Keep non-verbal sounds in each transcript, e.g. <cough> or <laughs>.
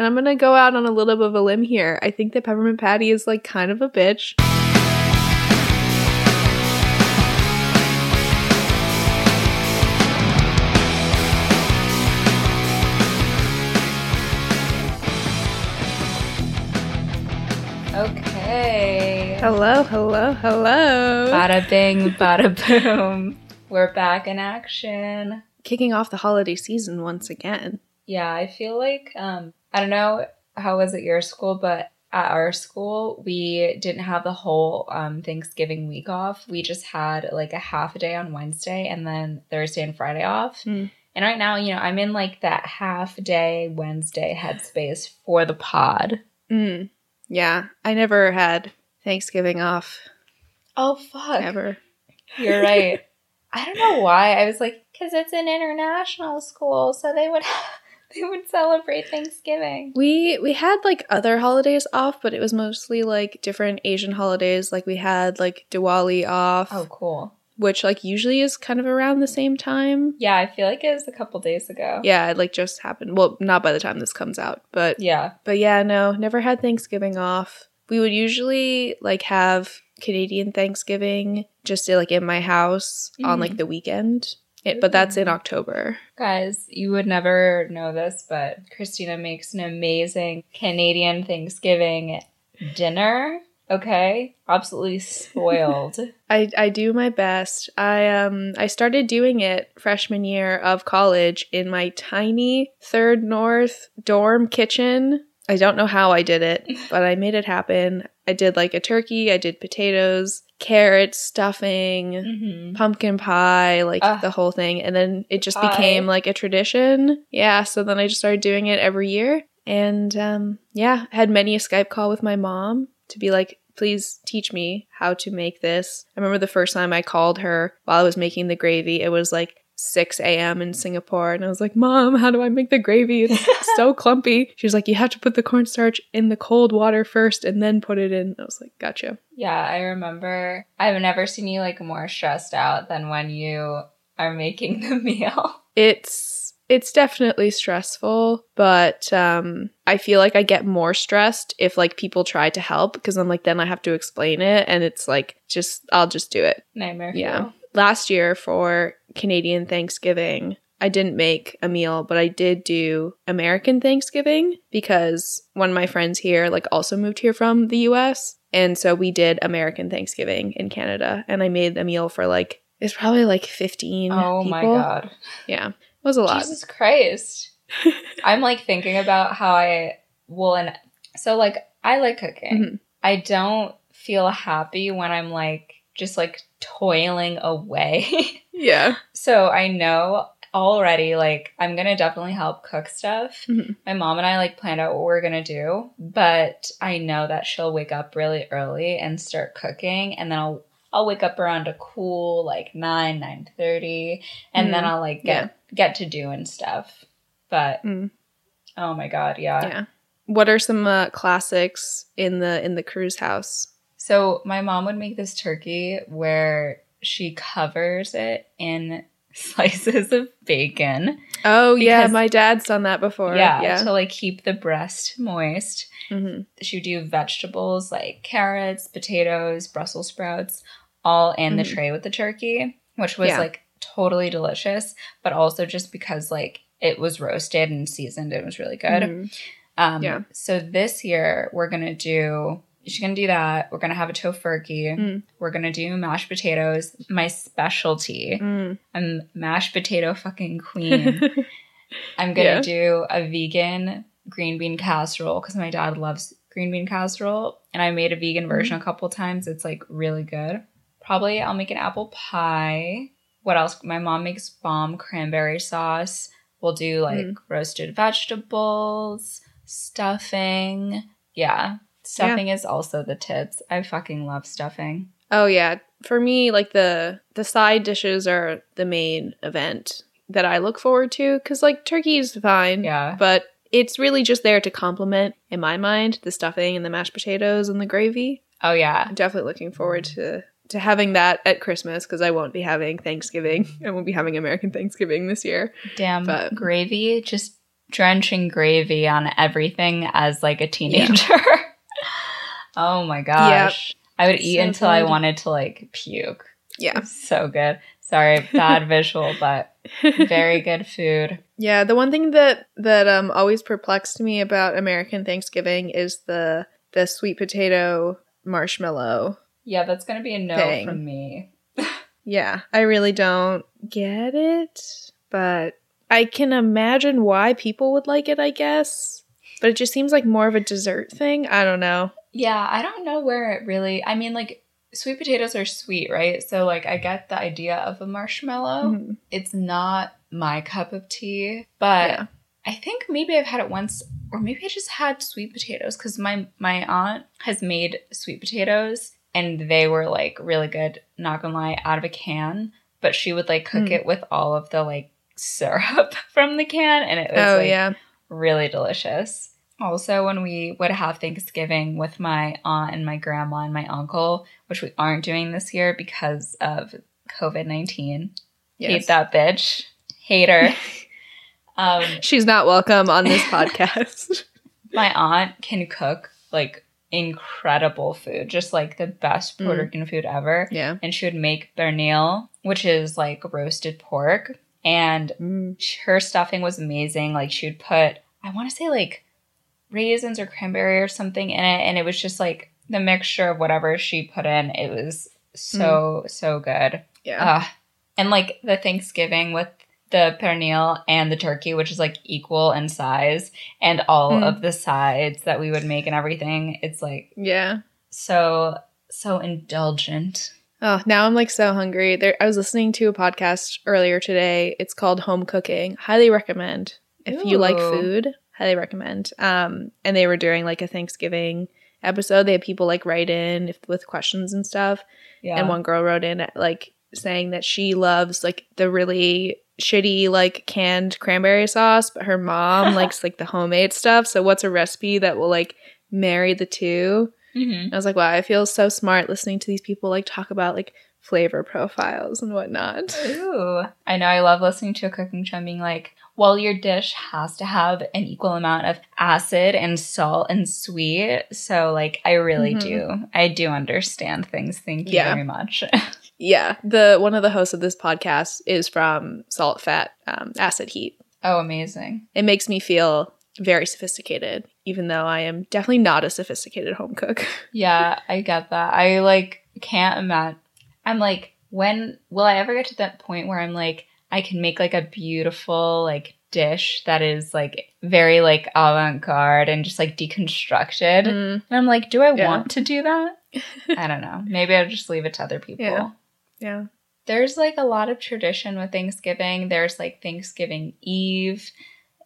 And I'm gonna go out on a little bit of a limb here. I think that Peppermint Patty is like kind of a bitch. Okay. Hello, hello, hello. Bada bing, bada boom. We're back in action. Kicking off the holiday season once again. Yeah, I feel like um I don't know how was at your school, but at our school we didn't have the whole um Thanksgiving week off. We just had like a half a day on Wednesday and then Thursday and Friday off. Hmm. And right now, you know, I'm in like that half day Wednesday headspace for the pod. Mm. Yeah, I never had Thanksgiving off Oh fuck. Never. You're right. I don't know why. I was like, because it's an international school, so they would <laughs> <laughs> they would celebrate Thanksgiving. We we had like other holidays off, but it was mostly like different Asian holidays. Like we had like Diwali off, Oh, cool. which like usually is kind of around the same time. Yeah, I feel like it was a couple days ago. Yeah, it like just happened. Well, not by the time this comes out, but Yeah. but yeah, no, never had Thanksgiving off. We would usually like have Canadian Thanksgiving just like in my house on Mhm. like the weekend. It, but that's in October. Guys, you would never know this, but Christina makes an amazing Canadian Thanksgiving dinner. Okay? Absolutely spoiled. <laughs> I, I do my best. I um I started doing it freshman year of college in my tiny third north dorm kitchen. I don't know how I did it, <laughs> but I made it happen. I did like a turkey, I did potatoes, carrots, stuffing, Mhm. pumpkin pie, like Ugh. the whole thing. And then it just Pie. became like a tradition. Yeah, so then I just started doing it every year. And um yeah, had many a Skype call with my mom to be like, please teach me how to make this. I remember the first time I called her while I was making the gravy, it was like 6 a.m. in Singapore. And I was like, Mom, how do I make the gravy? It's <laughs> so clumpy. She was like, You have to put the cornstarch in the cold water first and then put it in. I was like, Gotcha. Yeah, I remember. I've never seen you like more stressed out than when you are making the <laughs> meal. It's it's definitely stressful, but um I feel like I get more stressed if like people try to help because I'm like then I have to explain it and it's like just I'll just do it. Nightmare Yeah. Last year for Canadian Thanksgiving, I didn't make a meal, but I did do American Thanksgiving because one of my friends here like also moved here from the US. And so we did American Thanksgiving in Canada and I made a meal for like it's probably like 15 Oh my god. Yeah. It was a lot. Jesus Christ. <laughs> I'm like thinking about how I will and so like I like cooking. Mhm. I don't feel happy when I'm like just like toiling away. <laughs> Yeah. so I know already like I'm gonna definitely help cook stuff. Mhm. My mom and I like planned out what we're gonna do, but I know that she'll wake up really early and start cooking and then I'll I'll wake up around a cool like nine, nine thirty, and then Mhm. I'll like get get to doing stuff. But Mm. oh my god, yeah. Yeah. What are some uh, classics in the in the cruise house? So my mom would make this turkey where she covers it in <laughs> slices of bacon. Oh yeah, my dad's done that before. yeah, Yeah. to like keep the breast moist. Mhm. She would do vegetables like carrots, potatoes, Brussels sprouts, all in the Mhm. tray with the turkey, which was Yeah. like totally delicious, but also just because like it was roasted and seasoned, it was really good. Mhm. Um, Yeah. So this year we're gonna do. She's gonna do that. We're gonna have a tofurkey. Mm. We're gonna do mashed potatoes. My specialty. Mm. I'm mashed potato fucking queen. <laughs> I'm gonna Yeah. do a vegan green bean casserole because my dad loves green bean casserole, and I made a vegan version Mm-hmm. a couple times. It's like really good. Probably I'll make an apple pie. What else? My mom makes bomb cranberry sauce. We'll do like Mm. roasted vegetables, stuffing. Yeah. Stuffing is also the tits. I fucking love stuffing. Oh yeah. For me, like the the side dishes are the main event that I look forward to because like turkey is fine, Yeah. but it's really just there to complement, in my mind, the stuffing and the mashed potatoes and the gravy. Oh yeah. I'm definitely looking forward to to having that at Christmas because I won't be having Thanksgiving. <laughs> I won't be having American Thanksgiving this year. Damn But- gravy just drenching gravy on everything as like a teenager. <laughs> oh my gosh. I would eat So until I wanted to like puke. Yeah. So good. Sorry, bad visual, but very <laughs> good food. Yeah, the one thing that that um always perplexed me about American Thanksgiving is the the sweet potato marshmallow. Yeah, that's gonna be a no Thing. from me. <laughs> Yeah, I really don't get it, but I can imagine why people would like it, I guess. But it just seems like more of a dessert thing. I don't know. Yeah, I don't know where it really. I mean, like sweet potatoes are sweet, right? So like I get the idea of a marshmallow. Mhm. It's not my cup of tea, but Yeah. I think maybe I've had it once, or maybe I just had sweet potatoes because my my aunt has made sweet potatoes and they were like really good. Not gonna lie, out of a can, but she would like cook Mm. it with all of the like syrup <laughs> from the can, and it was Oh like yeah. really delicious. Also, when we would have Thanksgiving with my aunt and my grandma and my uncle, which we aren't doing this year because of COVID 19. Hate that bitch. Hate her. <laughs> um, She's not welcome on this podcast. <laughs> my aunt can cook like incredible food, just like the best Puerto Mm. Rican food ever. yeah. And she would make pernil, which is like roasted pork. And Mm. her stuffing was amazing. Like she would put, I want to say like raisins or cranberry or something in it, and it was just like the mixture of whatever she put in. It was so so good. Yeah. Uh, and like the Thanksgiving with the pernil and the turkey, which is like equal in size, and all Mm. of the sides that we would make and everything. It's like yeah. so so indulgent. Oh, now I'm like so hungry. There I was listening to a podcast earlier today. It's called Home Cooking. Highly recommend. If you like food, highly recommend. Um and they were doing like a Thanksgiving episode. They had people like write in if, with questions and stuff. Yeah. And one girl wrote in like saying that she loves like the really shitty like canned cranberry sauce, but her mom <laughs> likes like the homemade stuff. So what's a recipe that will like marry the two? Mhm. I was like, wow, I feel so smart listening to these people like talk about like flavor profiles and whatnot. Ooh. I know I love listening to a cooking show and being like, well, your dish has to have an equal amount of acid and salt and sweet. So like I really Mhm. do. I do understand things. Thank you Yeah. very much. <laughs> Yeah, the one of the hosts of this podcast is from Salt Fat um, Acid Heat. oh, amazing. It makes me feel very sophisticated, even though I am definitely not a sophisticated home cook. <laughs> Yeah, I get that. I like can't imagine. I'm like, when will I ever get to that point where I'm like, I can make like a beautiful like dish that is like very like avant-garde and just like deconstructed. Mm, And I'm like, do I Yeah. want to do that? <laughs> I don't know. Maybe I'll just leave it to other people. Yeah. yeah. There's like a lot of tradition with Thanksgiving. There's like Thanksgiving Eve.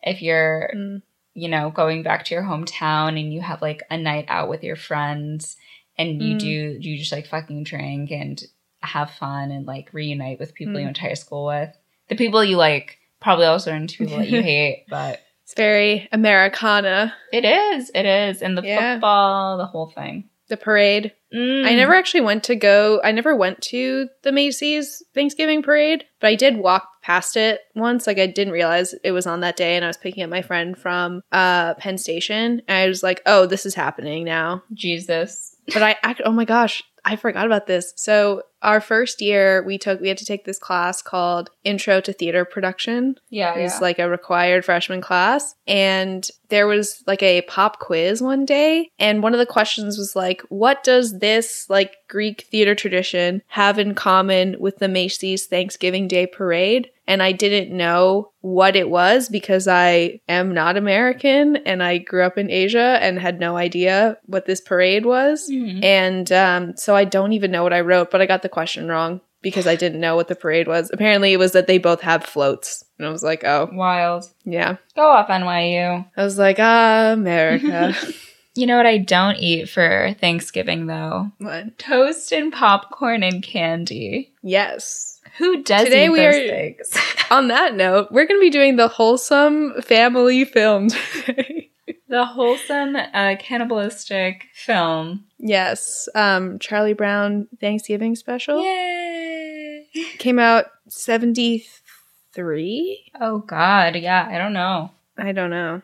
If you're, Mm, you know, going back to your hometown and you have like a night out with your friends and you Mm. do, you just like fucking drink and have fun and like reunite with people you Mm. went to high school with. The people you like probably also run into people that you <laughs> hate, but it's very Americana. it is, it is. And the Yeah. football, the whole thing. The parade. Mm. I never actually went to go. I never went to the Macy's Thanksgiving parade, but I did walk past it once. Like I didn't realize it was on that day, and I was picking up my friend from uh, Penn Station, and I was like, "Oh, this is happening now." Jesus. But I, act- oh my gosh, I forgot about this. So our first year, we took we had to take this class called Intro to Theater Production. Yeah, It was yeah. like a required freshman class. And there was like a pop quiz one day. And one of the questions was like, what does this like Greek theater tradition have in common with the Macy's Thanksgiving Day parade? And I didn't know what it was because I am not American and I grew up in Asia and had no idea what this parade was. Mhm. And um, so I don't even know what I wrote, but I got the question wrong because I didn't know what the parade was. Apparently, it was that they both have floats. And I was like, oh, Wild. yeah. Go off NYU. I was like, ah, America. <laughs> <laughs> You know what I don't eat for Thanksgiving though? what? Toast and popcorn and candy. Yes. Who does Today we those are- things? <laughs> On that note, we're going to be doing the wholesome family film today. <laughs> the wholesome uh, cannibalistic film. yes. Um, Charlie Brown Thanksgiving special Yay! came out 73. Oh God, yeah. I don't know. I don't know.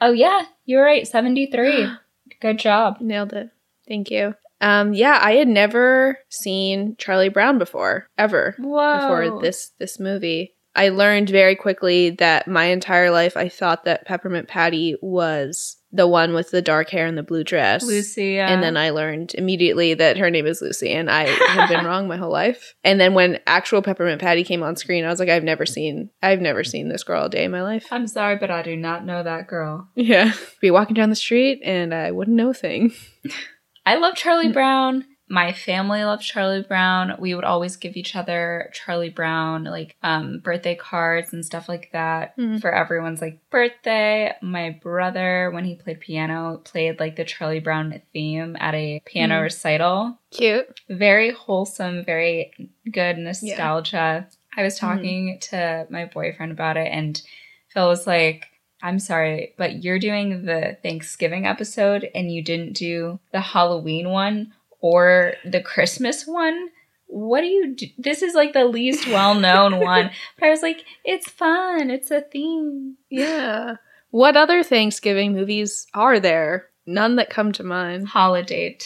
Oh yeah, you're right. Seventy three. <gasps> Good job. Nailed it. Thank you. Um, yeah, I had never seen Charlie Brown before, ever. Whoa. Before this this movie. I learned very quickly that my entire life I thought that Peppermint Patty was the one with the dark hair and the blue dress. Lucy. Yeah. And then I learned immediately that her name is Lucy, and I have been <laughs> wrong my whole life. And then when actual Peppermint Patty came on screen, I was like, I've never seen, I've never seen this girl all day in my life. I'm sorry, but I do not know that girl. <laughs> Yeah, be walking down the street, and I wouldn't know a thing. <laughs> I love Charlie Brown. My family loved Charlie Brown. We would always give each other Charlie Brown like um, birthday cards and stuff like that Mhm. for everyone's like birthday. My brother, when he played piano, played like the Charlie Brown theme at a piano Mhm. recital. Cute. Very wholesome, very good nostalgia. I was Mm-hmm. talking to my boyfriend about it, and Phil was like, I'm sorry, but you're doing the Thanksgiving episode and you didn't do the Halloween one or the Christmas one. What do you do? This is like the least <laughs> well known one. But I was like, it's fun. It's a theme. Yeah. What other Thanksgiving movies are there? None that come to mind. Holiday.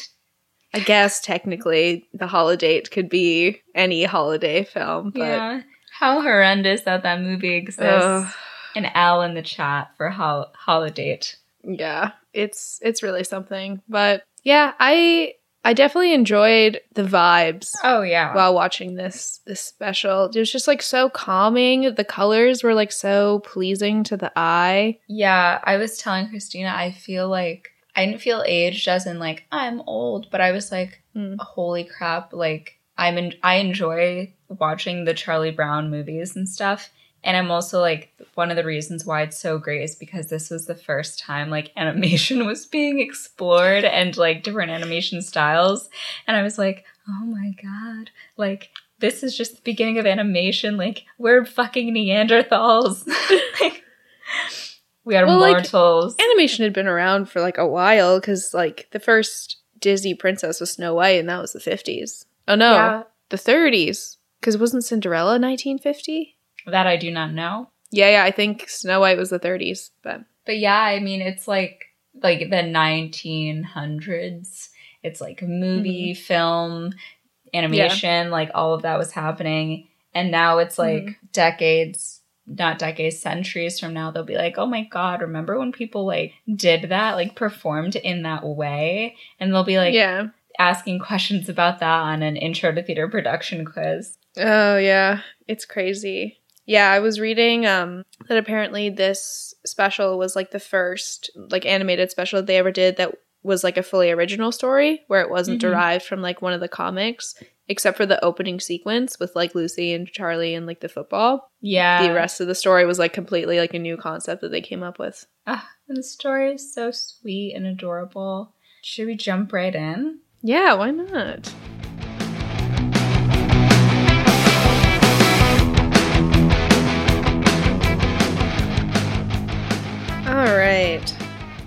I guess technically the holiday could be any holiday film, but yeah. How horrendous that that movie exists. Ugh. An L in the chat for hol- holiday. yeah, it's it's really something. But yeah, I I definitely enjoyed the vibes Oh yeah. while watching this this special. It was just like so calming. The colors were like so pleasing to the eye. Yeah, I was telling Christina, I feel like I didn't feel aged as in like I'm old, but I was like, Mm. holy crap! Like I'm in, I enjoy watching the Charlie Brown movies and stuff, and I'm also like one of the reasons why it's so great is because this was the first time like <laughs> animation was being explored and like different animation styles, and I was like, oh my god, like. This is just the beginning of animation. Like, we're fucking Neanderthals. <laughs> like, we are Well, like, mortals. Animation had been around for like a while because like the first Disney princess was Snow White, and that was the fifties. Oh no, Yeah, the thirties. Because wasn't Cinderella nineteen fifty? That I do not know. Yeah, yeah. I think Snow White was the thirties, but But yeah, I mean, it's like like the 1900s. It's like movie, mm-hmm. film, animation, like all of that was happening. And now it's mm-hmm. like decades, not decades, centuries from now, they'll be like, oh my God, remember when people like did that, like performed in that way? And they'll be like yeah. asking <laughs> questions about that on an intro to theater production quiz. Oh yeah, it's crazy. Yeah, I was reading um that apparently this special was like the first like animated special that they ever did that was like a fully original story where it wasn't Mhm. derived from like one of the comics except for the opening sequence with like Lucy and Charlie and like the football. Yeah. the rest of the story was like completely like a new concept that they came up with. Ah, and the story is so sweet and adorable. Should we jump right in? Yeah, why not?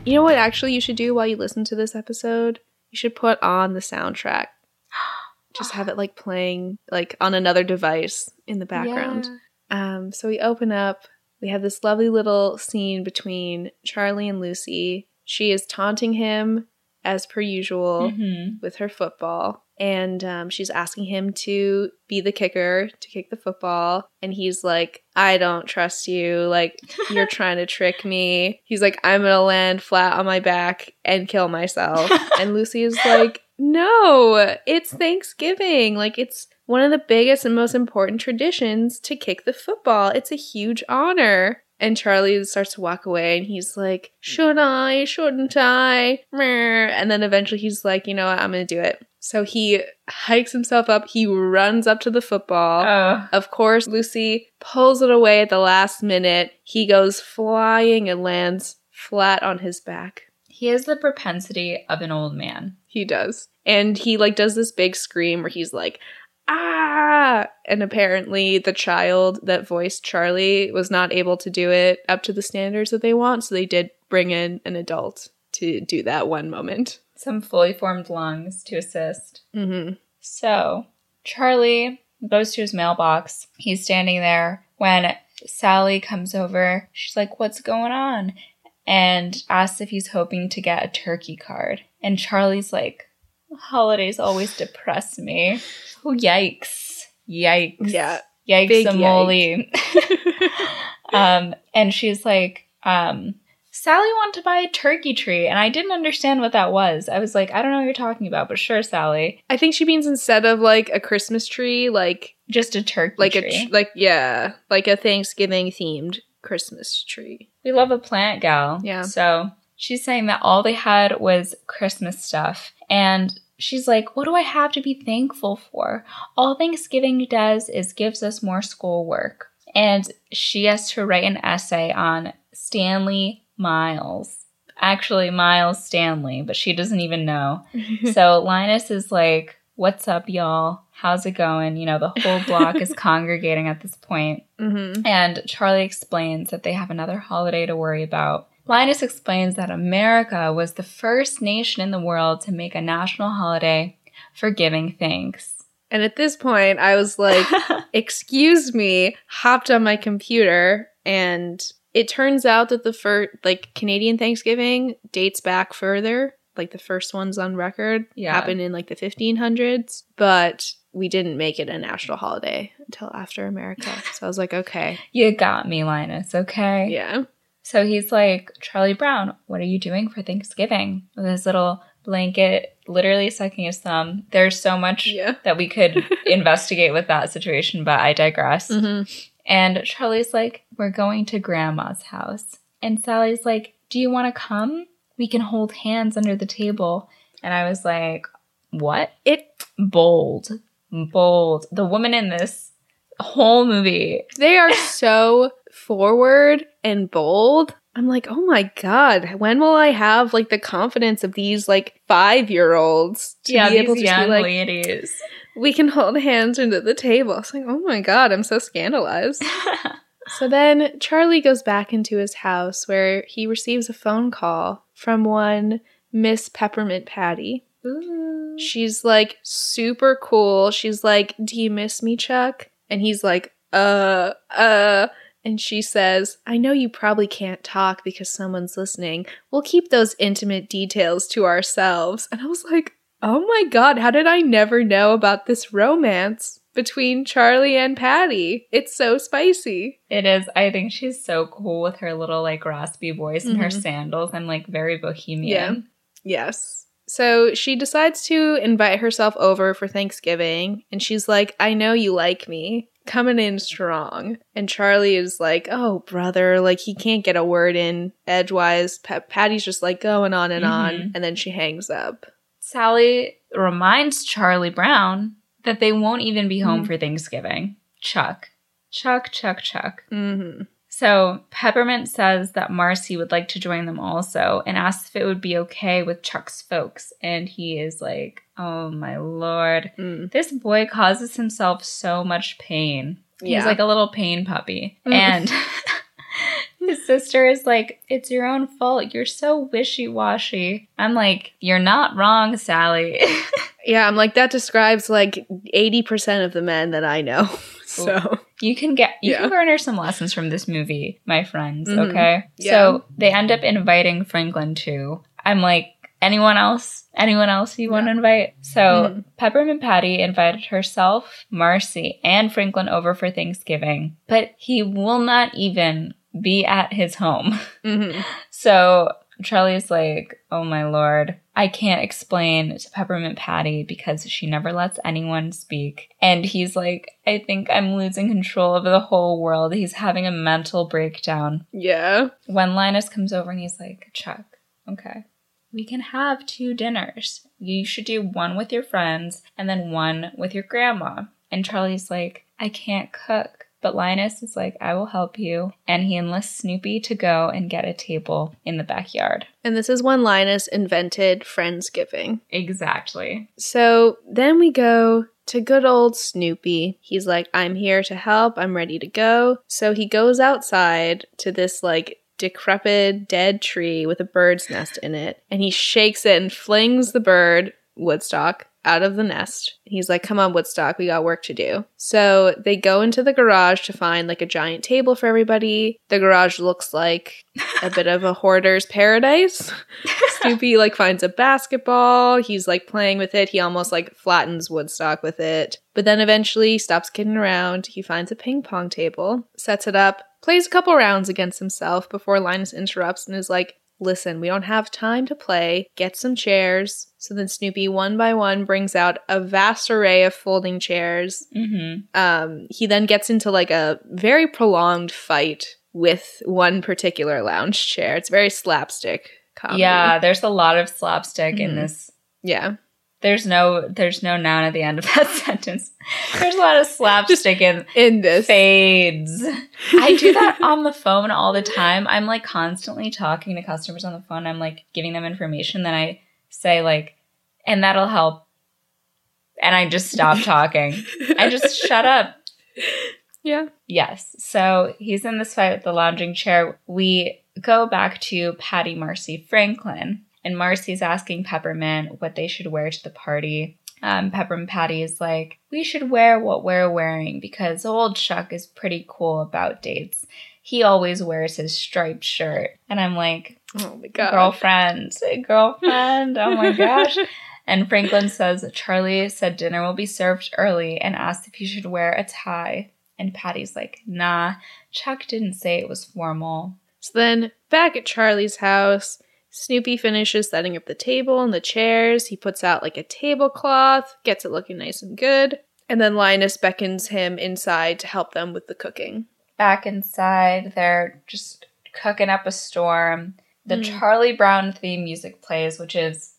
You know what actually you should do while you listen to this episode? You should put on the soundtrack. <gasps> Just have it like playing like on another device in the background. Um, so we open up. We have this lovely little scene between Charlie and Lucy. She is taunting him as per usual Mhm. with her football. And um, she's asking him to be the kicker to kick the football. And he's like, I don't trust you. Like, you're <laughs> trying to trick me. He's like, I'm going to land flat on my back and kill myself. <laughs> and Lucy is like, No, it's Thanksgiving. Like, it's one of the biggest and most important traditions to kick the football. It's a huge honor. And Charlie starts to walk away and he's like, hmm. Should I? Shouldn't I? And then eventually he's like, You know what? I'm going to do it. So he hikes himself up. He runs up to the football. Oh, Of course, Lucy pulls it away at the last minute. He goes flying and lands flat on his back. he has the propensity of an old man. He does. And he like does this big scream where he's like, ah! And apparently the child that voiced Charlie was not able to do it up to the standards that they want, so they did bring in an adult to do that one moment. Some fully formed lungs to assist. Mm-hmm. So, Charlie goes to his mailbox. He's standing there when Sally comes over. She's like, What's going on? And asks if he's hoping to get a turkey card. And Charlie's like, Holidays always depress me. Oh, yikes. Yikes. Yeah. Yikes, Amoli. <laughs> um, and she's like, um, Sally wanted to buy a turkey tree, and I didn't understand what that was. I was like, I don't know what you're talking about, but sure, Sally. I think she means instead of like a Christmas tree, like Just a turkey like tree. a tr- like yeah, like a Thanksgiving themed Christmas tree. we love a plant gal. Yeah. So she's saying that all they had was Christmas stuff. And she's like, What do I have to be thankful for? All Thanksgiving does is gives us more schoolwork. And she has to write an essay on Stanley Miles. Actually, Miles Stanley, but she doesn't even know. <laughs> so Linus is like, What's up, y'all? How's it going? You know, the whole block is <laughs> congregating at this point. mm-hmm. And Charlie explains that they have another holiday to worry about. Linus explains that America was the first nation in the world to make a national holiday for giving thanks. And at this point, I was like, <laughs> "Excuse me," hopped on my computer, and it turns out that the first like Canadian Thanksgiving dates back further. Like the first ones on record Yeah. happened in like the 1500s, but we didn't make it a national holiday until after America. So I was like, okay, you got me, Linus, okay? yeah. So he's like, Charlie Brown, what are you doing for Thanksgiving? With his little blanket, literally sucking his thumb. There's so much Yeah. that we could <laughs> investigate with that situation, but I digress. Mm-hmm. And Charlie's like, We're going to grandma's house. And Sally's like, Do you want to come? We can hold hands under the table. And I was like, What? It Bold. Bold. The woman in this whole movie. They are so forward and bold. I'm like, oh my god, when will I have like the confidence of these like five year olds to yeah, be able to just be young like, ladies. we can hold hands under the table? It's like, oh my god, I'm so scandalized. <laughs> so then Charlie goes back into his house where he receives a phone call from one Miss Peppermint Patty. Ooh. She's like super cool. She's like, Do you miss me, Chuck? And he's like, Uh, uh. And she says, I know you probably can't talk because someone's listening. We'll keep those intimate details to ourselves. And I was like, Oh my god, how did I never know about this romance between Charlie and Patty? It's so spicy. It is. I think she's so cool with her little like raspy voice and her Mhm. sandals and like very bohemian. Yeah. Yes. So she decides to invite herself over for Thanksgiving, and she's like, I know you like me. Coming in strong. And Charlie is like, Oh, brother, like he can't get a word in edgewise. Pa- Patty's just like going on and on, Mhm. and then she hangs up. Sally reminds Charlie Brown that they won't even be home Mhm. for Thanksgiving. Chuck. Chuck, Chuck, Chuck. Mm-hmm. So Peppermint says that Marcy would like to join them also and asks if it would be okay with Chuck's folks. And he is like, oh my lord. Mm. This boy causes himself so much pain. He's Yeah. like a little pain puppy. Mm. And <laughs> his sister is like, It's your own fault. You're so wishy washy. I'm like, You're not wrong, Sally. <laughs> Yeah, I'm like, that describes like 80% of the men that I know. <laughs> so, you can get, you Yeah. can garner some lessons from this movie, my friends, Mhm. okay? Yeah. So they end up inviting Franklin too. I'm like, Anyone else? Anyone else you want to invite? So Mhm. Peppermint Patty invited herself, Marcy, and Franklin over for Thanksgiving, but he will not even be at his home. mhm. So Charlie's like, oh my lord, I can't explain to Peppermint Patty because she never lets anyone speak. And he's like, I think I'm losing control of the whole world. He's having a mental breakdown. yeah. When Linus comes over and he's like, Chuck, okay, we can have two dinners. You should do one with your friends and then one with your grandma. And Charlie's like, I can't cook. But Linus is like, I will help you. And he enlists Snoopy to go and get a table in the backyard. And this is when Linus invented Friendsgiving. Exactly. So then we go to good old Snoopy. He's like, I'm here to help. I'm ready to go. So he goes outside to this like decrepit dead tree with a bird's nest in it. And he shakes it and flings the bird, Woodstock, out of the nest. He's like, Come on, Woodstock, we got work to do. So they go into the garage to find like a giant table for everybody. The garage looks like a bit of a <laughs> hoarder's paradise. <laughs> Snoopy like finds a basketball. He's like playing with it. He almost like flattens Woodstock with it. But then eventually stops kidding around. He finds a ping pong table, sets it up, plays a couple rounds against himself before Linus interrupts and is like, Listen, we don't have time to play. Get some chairs. So then Snoopy, one by one, brings out a vast array of folding chairs. Mm-hmm. Um, he then gets into like a very prolonged fight with one particular lounge chair. It's very slapstick comedy. Yeah, there's a lot of slapstick in Mhm. this. Yeah. There's no there's no noun at the end of that <laughs> sentence. There's a lot of slapstick in In this. fades. I do that <laughs> on the phone all the time. I'm like constantly talking to customers on the phone. I'm like giving them information. Then I say like, and that'll help. And I just stop <laughs> talking. I just shut up. Yeah. Yes. So he's in this fight with the lounging chair. We go back to Patty Marcy Franklin, and Marcy's asking Peppermint what they should wear to the party. Um, Peppermint Patty is like, we should wear what we're wearing because old Chuck is pretty cool about dates. He always wears his striped shirt. And I'm like, Oh my god. girlfriend, Say girlfriend, oh my <laughs> gosh. And Franklin says Charlie said dinner will be served early and asked if he should wear a tie. And Patty's like, nah, Chuck didn't say it was formal. So then, back at Charlie's house, Snoopy finishes setting up the table and the chairs. He puts out like a tablecloth, gets it looking nice and good. And then Linus beckons him inside to help them with the cooking. Back inside, they're just cooking up a storm. The Mm. Charlie Brown theme music plays, which is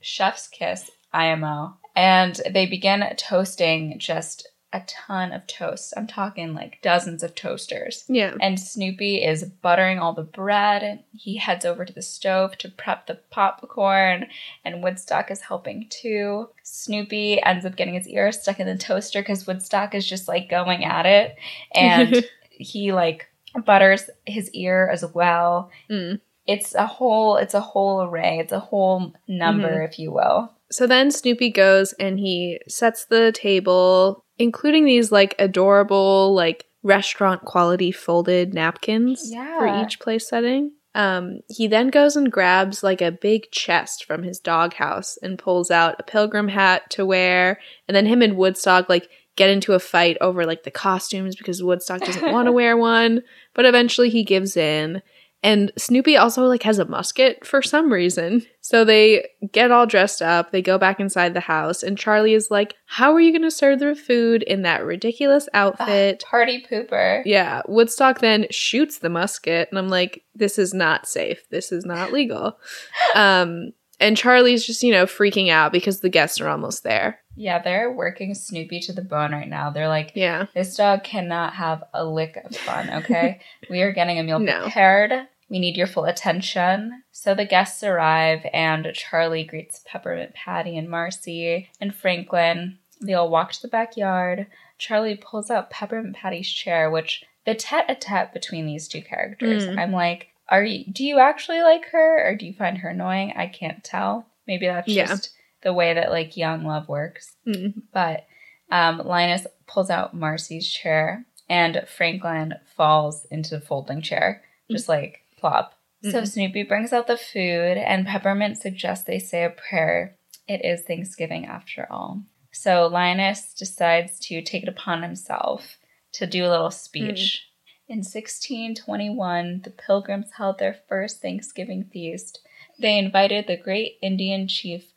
Chef's Kiss, IMO. And they begin toasting just a ton of toasts. I'm talking like dozens of toasters. Yeah. And Snoopy is buttering all the bread. He heads over to the stove to prep the popcorn, and Woodstock is helping too. Snoopy ends up getting his ear stuck in the toaster because Woodstock is just like going at it, <laughs> and he like butters his ear as well. Mm. It's a whole it's a whole array. It's a whole number, if you will. So then Snoopy goes and he sets the table, including these like adorable, like restaurant quality folded napkins for each place setting. Um, he then goes and grabs like a big chest from his doghouse and pulls out a pilgrim hat to wear. And then him and Woodstock like get into a fight over like the costumes because Woodstock doesn't want to <laughs> wear one. But eventually he gives in. And Snoopy also like has a musket for some reason. So they get all dressed up, they go back inside the house, and Charlie is like, How are you gonna serve the food in that ridiculous outfit? Party pooper. Yeah, Woodstock then shoots the musket, and I'm like, this is not safe. This is not legal. <laughs> um, and Charlie's just, you know, freaking out because the guests are almost there. Yeah, they're working Snoopy to the bone right now. They're like, Yeah. This dog cannot have a lick of fun, okay? <laughs> we are getting a meal No. prepared. We need your full attention. So the guests arrive, and Charlie greets Peppermint Patty and Marcy and Franklin. They all walk to the backyard. Charlie pulls out Peppermint Patty's chair, which the tete a tete between these two characters. Mm. I'm like, are you? Do you actually like her, or do you find her annoying? I can't tell. Maybe that's Yeah. just the way that like young love works. Mm. But um, Linus pulls out Marcy's chair, and Franklin falls into the folding chair, just like plop. So Mhm. Snoopy brings out the food, and Peppermint suggests they say a prayer. It is Thanksgiving after all. So Linus decides to take it upon himself to do a little speech. In 1621, the Pilgrims held their first Thanksgiving feast. They invited the great Indian chief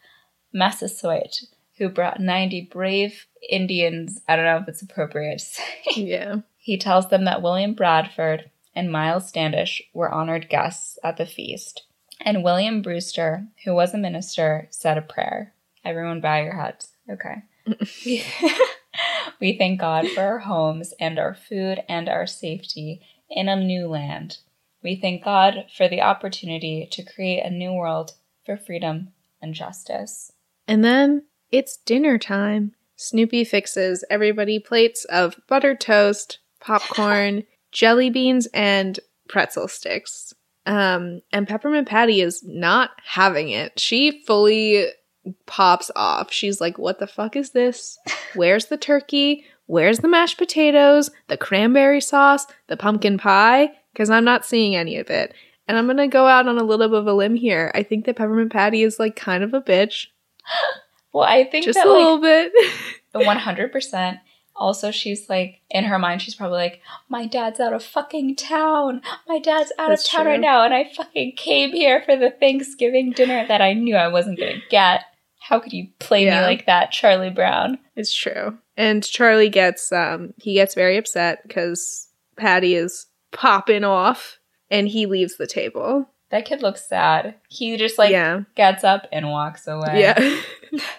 Massasoit, who brought 90 brave Indians. I don't know if it's appropriate to say. Yeah. <laughs> He tells them that William Bradford and Miles Standish were honored guests at the feast. And William Brewster, who was a minister, said a prayer. Everyone bow your heads. Okay. <laughs> <laughs> we thank God for our homes and our food and our safety in a new land. We thank God for the opportunity to create a new world for freedom and justice. And then it's dinner time. Snoopy fixes everybody plates of buttered toast, popcorn, <laughs> jelly beans, and pretzel sticks. Um, and Peppermint Patty is not having it. She fully pops off. She's like, What the fuck is this? Where's the turkey? Where's the mashed potatoes? The cranberry sauce? The pumpkin pie? Because I'm not seeing any of it. And I'm gonna go out on a little bit of a limb here. I think that Peppermint Patty is like kind of a bitch. <gasps> Well, I think Just that a like little bit. <laughs> one hundred percent. Also, she's like in her mind, she's probably like, "My dad's out of fucking town. My dad's out That's of town true. right now, and I fucking came here for the Thanksgiving dinner that I knew I wasn't gonna get. How could you play Yeah. me like that, Charlie Brown?" It's true. And Charlie gets um he gets very upset because Patty is popping off and he leaves the table. That kid looks sad. He just like yeah. gets up and walks away. Yeah. <laughs>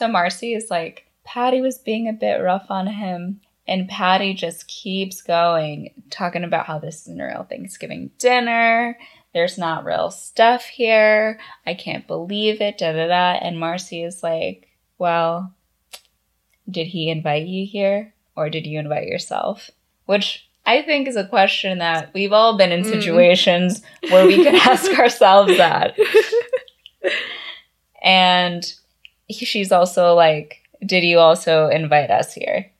So Marcy is like, Patty was being a bit rough on him. And Patty just keeps going, talking about how this isn't a real Thanksgiving dinner. There's not real stuff here. I can't believe it. Da da da. And Marcy is like, Well, did he invite you here? Or did you invite yourself? Which I think is a question that we've all been in Mm. situations where we could <laughs> ask ourselves that. And he- she's also like, Did you also invite us here?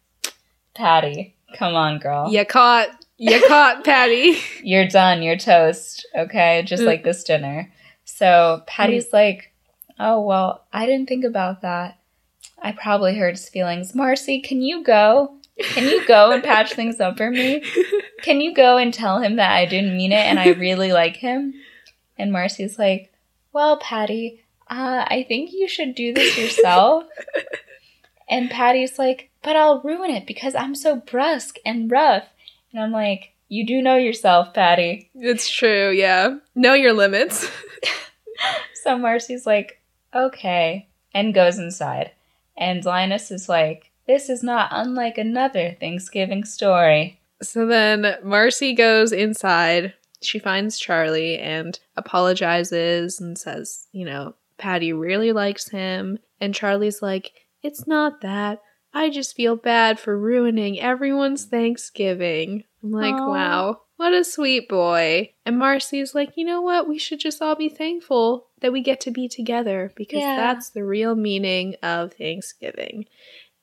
Patty, come on, girl. you caught you caught Patty. <laughs> You're done. You're toast. Okay. Just Mm. like this dinner. So Patty's like, Oh, well, I didn't think about that. I probably hurt his feelings. Marcy, can you go? Can you go and patch things up for me? Can you go and tell him that I didn't mean it and I really like him? And Marcy's like, Well, Patty, uh, I think you should do this yourself. <laughs> and Patty's like, But I'll ruin it because I'm so brusque and rough. And I'm like, You do know yourself, Patty. It's true, yeah. Know your limits. <laughs> <laughs> So Marcy's like, Okay, and goes inside. And Linus is like, This is not unlike another Thanksgiving story. So then Marcy goes inside. She finds Charlie and apologizes and says, you know, Patty really likes him. And Charlie's like, it's not that. I just feel bad for ruining everyone's Thanksgiving. I'm like, Aw. wow, what a sweet boy. And Marcy's like, you know what? We should just all be thankful that we get to be together because Yeah. that's the real meaning of Thanksgiving.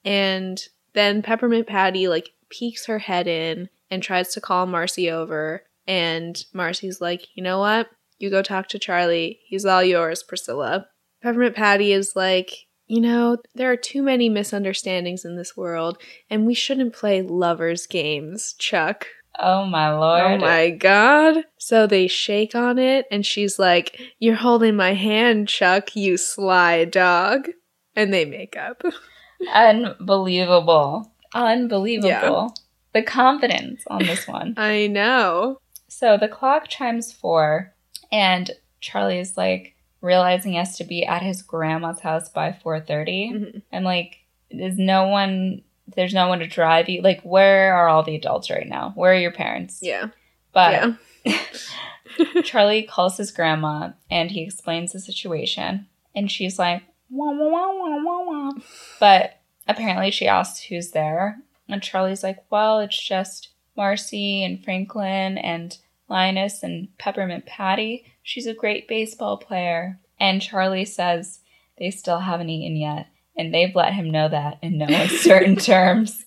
And then Peppermint Patty like peeks her head in and tries to call Marcy over. And Marcy's like, you know what? You go talk to Charlie. He's all yours, Priscilla. Peppermint Patty is like, you know, there are too many misunderstandings in this world, and we shouldn't play lovers' games, Chuck. Oh my lord. Oh my god. So they shake on it, and she's like, You're holding my hand, Chuck, you sly dog. And they make up. <laughs> Unbelievable. Unbelievable. Yeah. The confidence on this <laughs> one. I know. so the clock chimes four, and Charlie is like realizing he has to be at his grandma's house by 4.30. Mhm. And like, there's no one, there's no one to drive you. Like, where are all the adults right now? Where are your parents? Yeah. But yeah. <laughs> Charlie calls his grandma and he explains the situation. And she's like, wah, wah, wah, wah, wah, wah. But apparently she asks who's there. And Charlie's like, well, it's just Marcy and Franklin and Linus and Peppermint Patty. She's a great baseball player. And Charlie says they still haven't eaten yet. And they've let him know that in <laughs> no uncertain terms.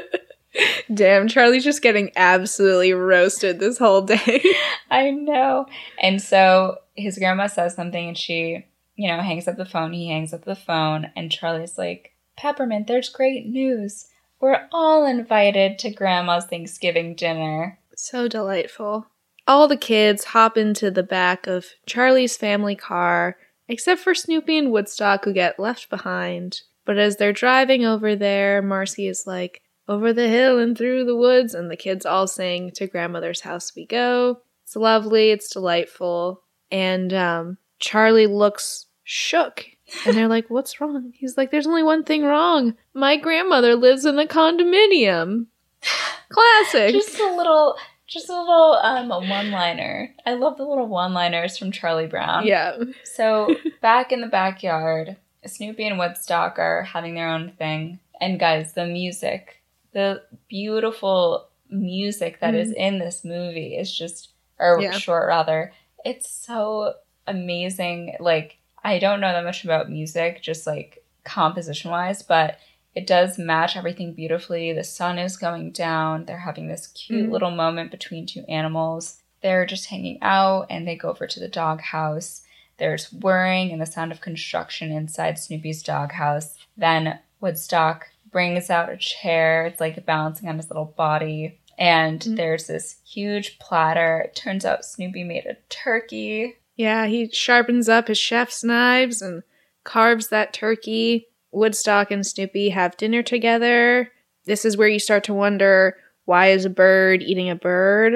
<laughs> Damn, Charlie's just getting absolutely roasted this whole day. <laughs> I know. And so his grandma says something and she, you know, hangs up the phone. He hangs up the phone and Charlie's like, Peppermint, there's great news. We're all invited to Grandma's Thanksgiving dinner. so delightful. All the kids hop into the back of Charlie's family car, except for Snoopy and Woodstock, who get left behind. But as they're driving over there, Marcy is like, Over the hill and through the woods, and the kids all sing To Grandmother's House We Go. It's lovely, it's delightful. And um, Charlie looks shook. And they're like, What's wrong? He's like, There's only one thing wrong. My grandmother lives in a condominium. <sighs> Classic. Just a little, just a little um, one-liner. I love the little one-liners from Charlie Brown. yeah. So <laughs> back in the backyard, Snoopy and Woodstock are having their own thing. And guys, the music, the beautiful music that is in this movie is just, or Yeah. short rather, it's so amazing. Like I don't know that much about music, just like composition wise, but it does match everything beautifully. The sun is going down. They're having this cute Mhm. little moment between two animals. They're just hanging out and they go over to the doghouse. There's whirring and the sound of construction inside Snoopy's doghouse. Then Woodstock brings out a chair. It's like balancing on his little body. And Mhm. there's this huge platter. It turns out Snoopy made a turkey. Yeah, he sharpens up his chef's knives and carves that turkey. Woodstock and Snoopy have dinner together. This is where you start to wonder why is a bird eating a bird?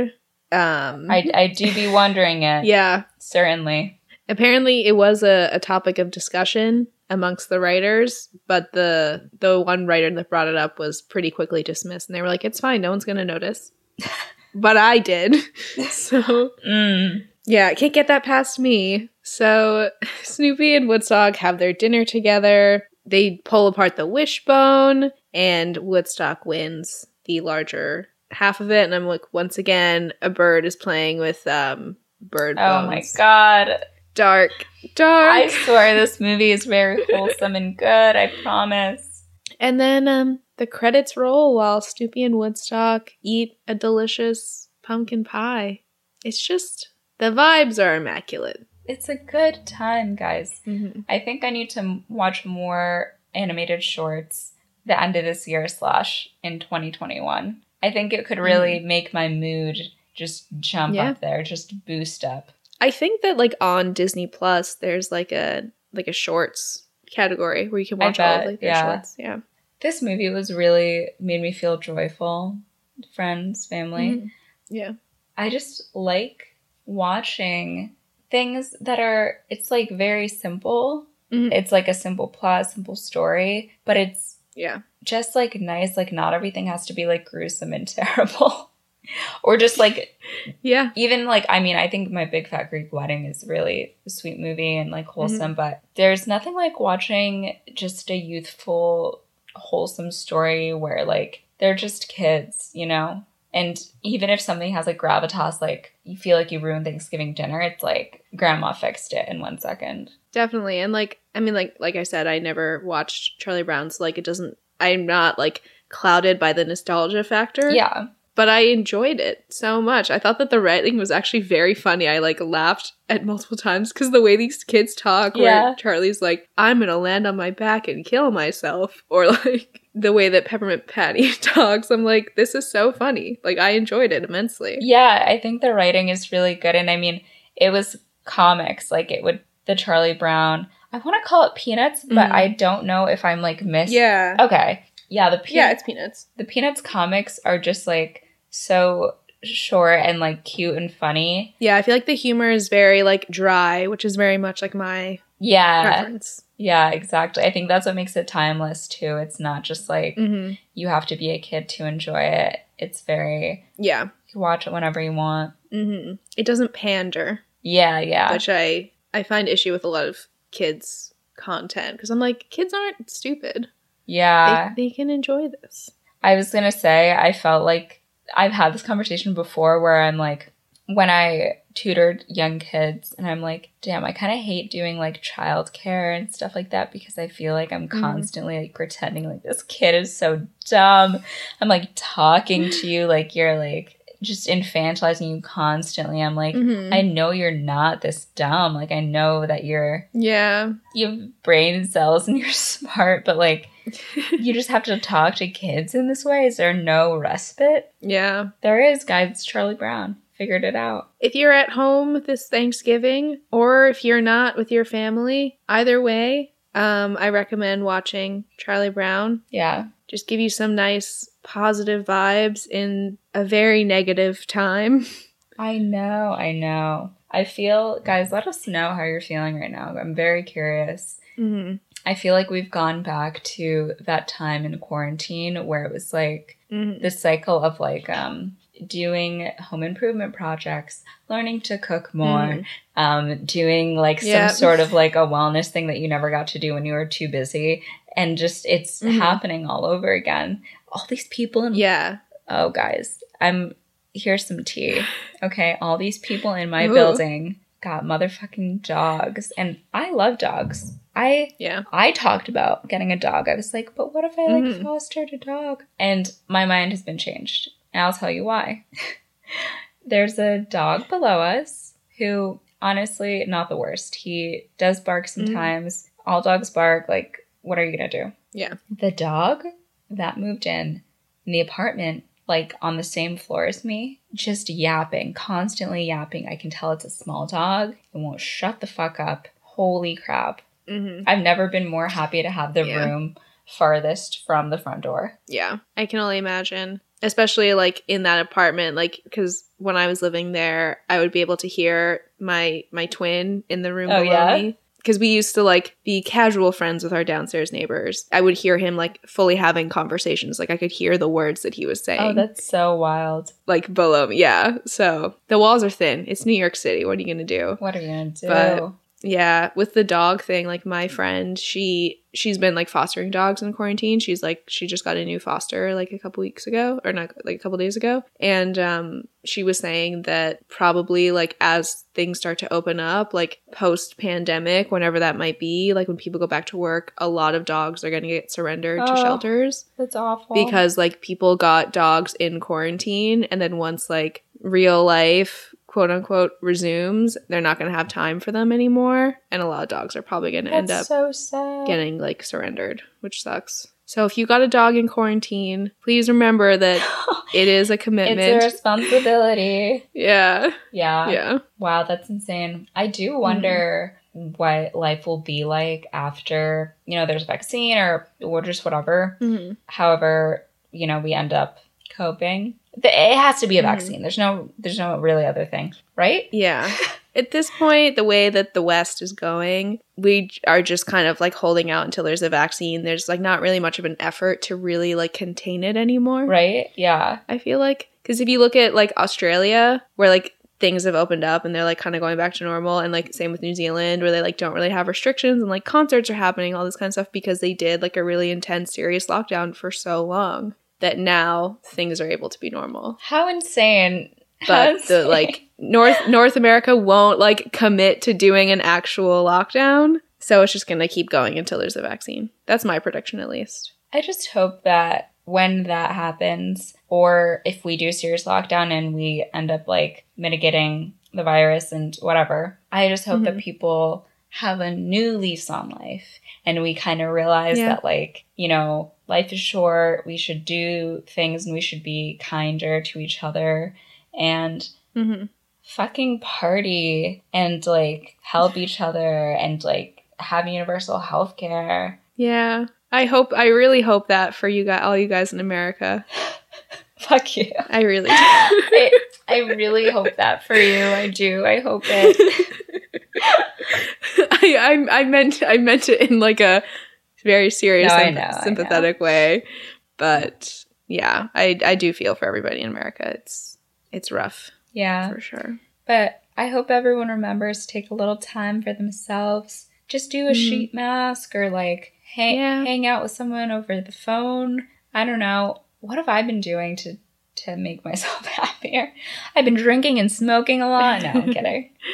Um, I, I do be <laughs> wondering it. yeah, Certainly. apparently it was a, a topic of discussion amongst the writers, but the the one writer that brought it up was pretty quickly dismissed, and they were like, "It's fine, no one's gonna notice." <laughs> but I did, <laughs> so Mm. yeah, can't get that past me. So Snoopy and Woodstock have their dinner together. They pull apart the wishbone, and Woodstock wins the larger half of it. And I'm like, once again, a bird is playing with um bird bones. Oh my god. Dark, dark. I swear this movie is very wholesome and good, I promise. And then um, the credits roll while Snoopy and Woodstock eat a delicious pumpkin pie. It's just the vibes are immaculate. It's a good time, guys. Mm-hmm. I think I need to watch more animated shorts the end of this year slash in 2021. I think it could really make my mood just jump Yeah. up there, just boost up. I think that like on Disney Plus, there's like a like a shorts category where you can watch all of like their yeah. shorts. Yeah. This movie was really made me feel joyful. Friends, family. Mhm. Yeah. I just like watching things that are it's like very simple. Mhm. It's like a simple plot, simple story, but it's Yeah. just like nice like not everything has to be like gruesome and <laughs> terrible. or just like Yeah. even like I mean, I think my Big Fat Greek Wedding is really a sweet movie and like wholesome, but there's nothing like watching just a youthful, wholesome story where like they're just kids, you know? And even if something has like gravitas, like you feel like you ruined Thanksgiving dinner, it's like grandma fixed it in one second. Definitely. And like I mean like like I said, I never watched Charlie Brown, so like it doesn't I'm not like clouded by the nostalgia factor. Yeah. But I enjoyed it so much. I thought that the writing was actually very funny. I like laughed at multiple times because the way these kids talk, where Yeah. Charlie's like, I'm gonna land on my back and kill myself. Or <laughs> like the way that Peppermint Patty <laughs> talks. I'm like, this is so funny. Like I enjoyed it immensely. Yeah, I think the writing is really good. And I mean, it was comics. Like it would, the Charlie Brown, I want to call it Peanuts, but Mhm. I don't know if I'm like miss. Yeah. Okay. Yeah, the Yeah, it's peanuts. the Peanuts comics are just like so short and like cute and funny. Yeah, I feel like the humor is very like dry, which is very much like my Yeah. preference. Yeah, exactly. I think that's what makes it timeless too. It's not just like hmm you have to be a kid to enjoy it. It's very, Yeah. you can watch it whenever you want. hmm It doesn't pander. Yeah, yeah. which I I find issue with a lot of kids content because I'm like kids aren't stupid. yeah. They, they can enjoy this. I was gonna say I felt like I've had this conversation before where I'm like when I tutored young kids and I'm like, damn, I kind of hate doing like childcare and stuff like that because I feel like I'm Mhm. constantly like pretending like this kid is so dumb. I'm like talking to you <laughs> like you're like just infantilizing you constantly. I'm like, Mhm. I know you're not this dumb. Like I know that you're yeah, you have brain cells and <laughs> you're smart, but like <laughs> you just have to talk to kids in this way. Is there no respite? yeah. There is, guys. It's Charlie Brown. Figured it out. If you're at home this Thanksgiving, or if you're not with your family, either way, um, I recommend watching Charlie Brown. Yeah. Just give you some nice positive vibes in a very negative time. <laughs> I know. I know. I feel, guys, let us know how you're feeling right now. I'm very curious. hmm I feel like we've gone back to that time in quarantine where it was like hmm the cycle of like um doing home improvement projects, learning to cook more, um doing like some sort of like a wellness thing that you never got to do when you were too busy and just it's Mhm. happening all over again. All these people in Yeah. Oh guys, I'm here's some tea. Okay, all these people in my Ooh. building got motherfucking dogs. And I love dogs. I Yeah. I talked about getting a dog. I was like, but what if I like Mhm. fostered a dog? And my mind has been changed. And I'll tell you why. <laughs> There's a dog below us who, honestly, not the worst. He does bark sometimes. All dogs bark. Like, what are you going to do? Yeah. The dog that moved in in the apartment, like on the same floor as me, just yapping, constantly yapping. I can tell it's a small dog. It won't shut the fuck up. Holy crap. hmm I've never been more happy to have the Yeah. room farthest from the front door. Yeah. I can only imagine. Especially like in that apartment, like because when I was living there, I would be able to hear my my twin in the room Oh, below yeah? me. Because we used to like be casual friends with our downstairs neighbors. I would hear him like fully having conversations. Like I could hear the words that he was saying. Oh, that's so wild. like below me. Yeah. So the walls are thin. It's New York City. What are you gonna do? What are you gonna do? But- Yeah, with the dog thing, like my friend, she she's been like fostering dogs in quarantine. She's like she just got a new foster like a couple weeks ago or not like a couple days ago. And um she was saying that probably like as things start to open up, like post pandemic, whenever that might be, like when people go back to work, a lot of dogs are going to get surrendered to Oh. shelters that's awful. because like people got dogs in quarantine and then once like real life quote unquote resumes they're not going to have time for them anymore and a lot of dogs are probably going to end up so sad. getting like surrendered which sucks so if you got a dog in quarantine please remember that <laughs> it is a commitment. it's a responsibility. yeah Yeah. yeah Wow, that's insane. I do wonder what life will be like after, you know, there's a vaccine or or just whatever. hmm However, you know, we end up coping. The- It has to be a Mhm. vaccine. There's no there's no really other thing, right? yeah <laughs> at this point the way that the west is going we are just kind of like holding out until there's a vaccine there's like not really much of an effort to really like contain it anymore Right? Yeah. I feel like because if you look at like Australia, where like things have opened up and they're like kind of going back to normal, and like same with New Zealand, where they like don't really have restrictions and like concerts are happening, all this kind of stuff because they did like a really intense, serious lockdown for so long that now things are able to be normal. How insane. How But the like North North America won't like commit to doing an actual lockdown. So it's just gonna keep going until there's a vaccine. That's my prediction at least. I just hope that when that happens, or if we do serious lockdown and we end up like mitigating the virus and whatever, I just hope that Mhm. people have a new lease on life and we kind of realize Yeah. that, like, you know, life is short, we should do things and we should be kinder to each other and Mm-hmm. fucking party and like help each other and like have universal health care. Yeah. I hope I really hope that for you guys all you guys in America. <laughs> Fuck you. I really <laughs> do. I, I really hope that for you. I do. I hope it. <laughs> I, I I meant I meant it in like a very serious No, and know, sympathetic way. But yeah, I I do feel for everybody in America. It's it's rough Yeah. for sure. But I hope everyone remembers to take a little time for themselves. Just do a Mhm. sheet mask or like hang, Yeah. hang out with someone over the phone. I don't know. What have I been doing to to make myself <laughs> happier? I've been drinking and smoking a lot. No, I'm kidding. <laughs>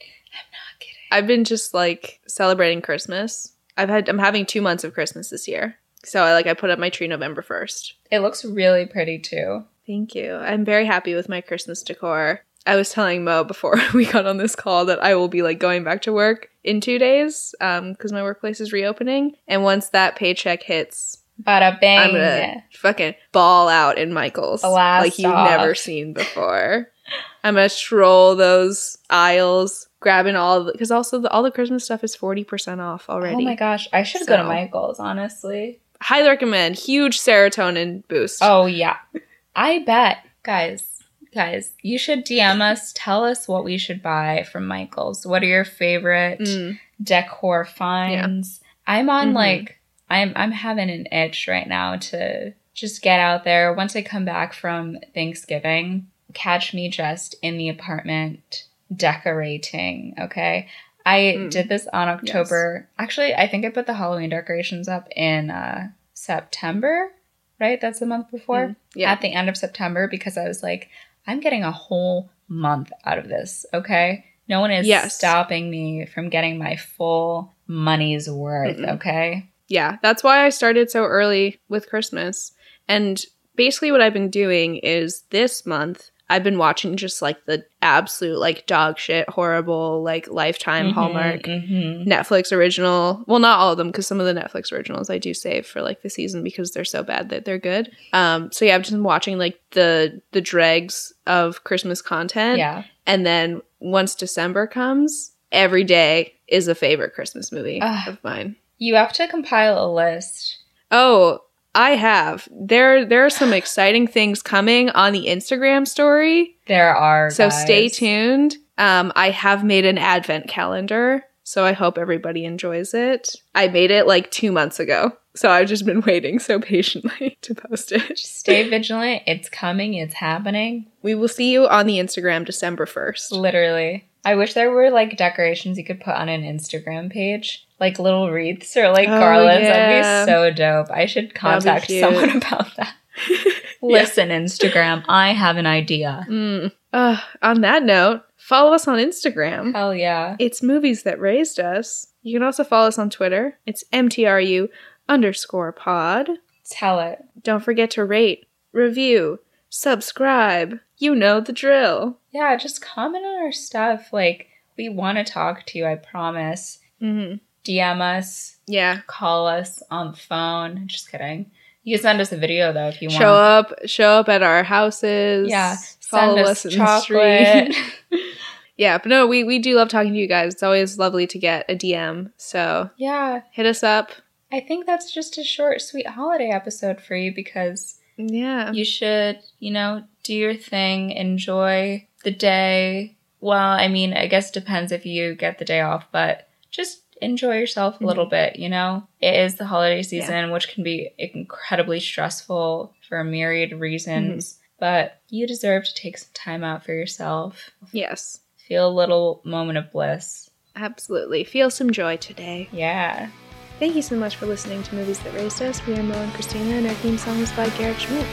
I'm not kidding. I've been just like celebrating Christmas. I've had I'm having 2 months of Christmas this year. So I like I put up my tree November 1st. It looks really pretty too. Thank you. I'm very happy with my Christmas decor. I was telling Mo before <laughs> we got on this call that I will be like going back to work in two days um, because my workplace is reopening. And once that paycheck hits, Bada bang. I'm gonna fucking ball out in Michael's Blast like you've off. never seen before. I'm gonna stroll those aisles, grabbing all because also the, all the Christmas stuff is forty percent off already. Oh my gosh, I should go to Michael's, honestly. Highly recommend. Huge serotonin boost. Oh yeah. I bet. Guys, guys, you should DM us, tell us what we should buy from Michael's. What are your favorite Mm. decor finds? I'm on Mhm. like I'm I'm having an itch right now to just get out there. Once I come back from Thanksgiving, catch me just in the apartment decorating, okay? I Mm. did this on October. Actually, I think I put the Halloween decorations up in uh September, right? That's the month before. Mm. Yeah. At the end of September because I was like, I'm getting a whole month out of this, okay? No one is Yes. stopping me from getting my full money's worth, Mm-mm. okay? Yeah, that's why I started so early with Christmas. And basically, what I've been doing is this month, I've been watching just like the absolute, like dog shit, horrible, like lifetime Mhm, Hallmark mhm. Netflix original. Well, not all of them, because some of the Netflix originals I do save for like the season because they're so bad that they're good. Um, so yeah, I've just been watching like the the dregs of Christmas content. Yeah. And then once December comes, every day is a favorite Christmas movie Ugh. of mine. You have to compile a list. Oh, I have. There there are some exciting things coming on the Instagram story. There are. So stay tuned. Um, I have made an advent calendar, so I hope everybody enjoys it. I made it like two months ago, so I've just been waiting so patiently <laughs> to post it. Just stay vigilant. It's coming. It's happening. We will see you on the Instagram December 1st. Literally. I wish there were like decorations you could put on an Instagram page, like little wreaths or like Oh, garlands. yeah. That'd be so dope. I should contact someone <laughs> about that. <laughs> Listen, Instagram, I have an idea. Mm. Uh, on that note, follow us on Instagram. Hell yeah. It's movies that raised us. You can also follow us on Twitter. It's MTRU underscore pod. Tell it. Don't forget to rate, review, subscribe. You know the drill. Yeah, just comment on our stuff. Like, we want to talk to you, I promise. Mm-hmm. DM us, Yeah. call us on the phone. Just kidding. You can send us a video though if you want. Show up, show up at our houses. Yeah. Follow Send us us in the chocolate. street. <laughs> yeah, but no, we, we do love talking to you guys. It's always lovely to get a DM. So yeah. hit us up. I think that's just a short, sweet holiday episode for you because Yeah. you should, you know, do your thing, enjoy the day. Well, I mean, I guess it depends if you get the day off, but just enjoy yourself a little mm-hmm. bit, you know? It is the holiday season, which can be incredibly stressful for a myriad of reasons, mm-hmm. but you deserve to take some time out for yourself. Yes. Feel a little moment of bliss. Absolutely. Feel some joy today. Yeah. Thank you so much for listening to Movies That Raised Us. We are Mo and Christina, and our theme song is by Garrett Schmidt.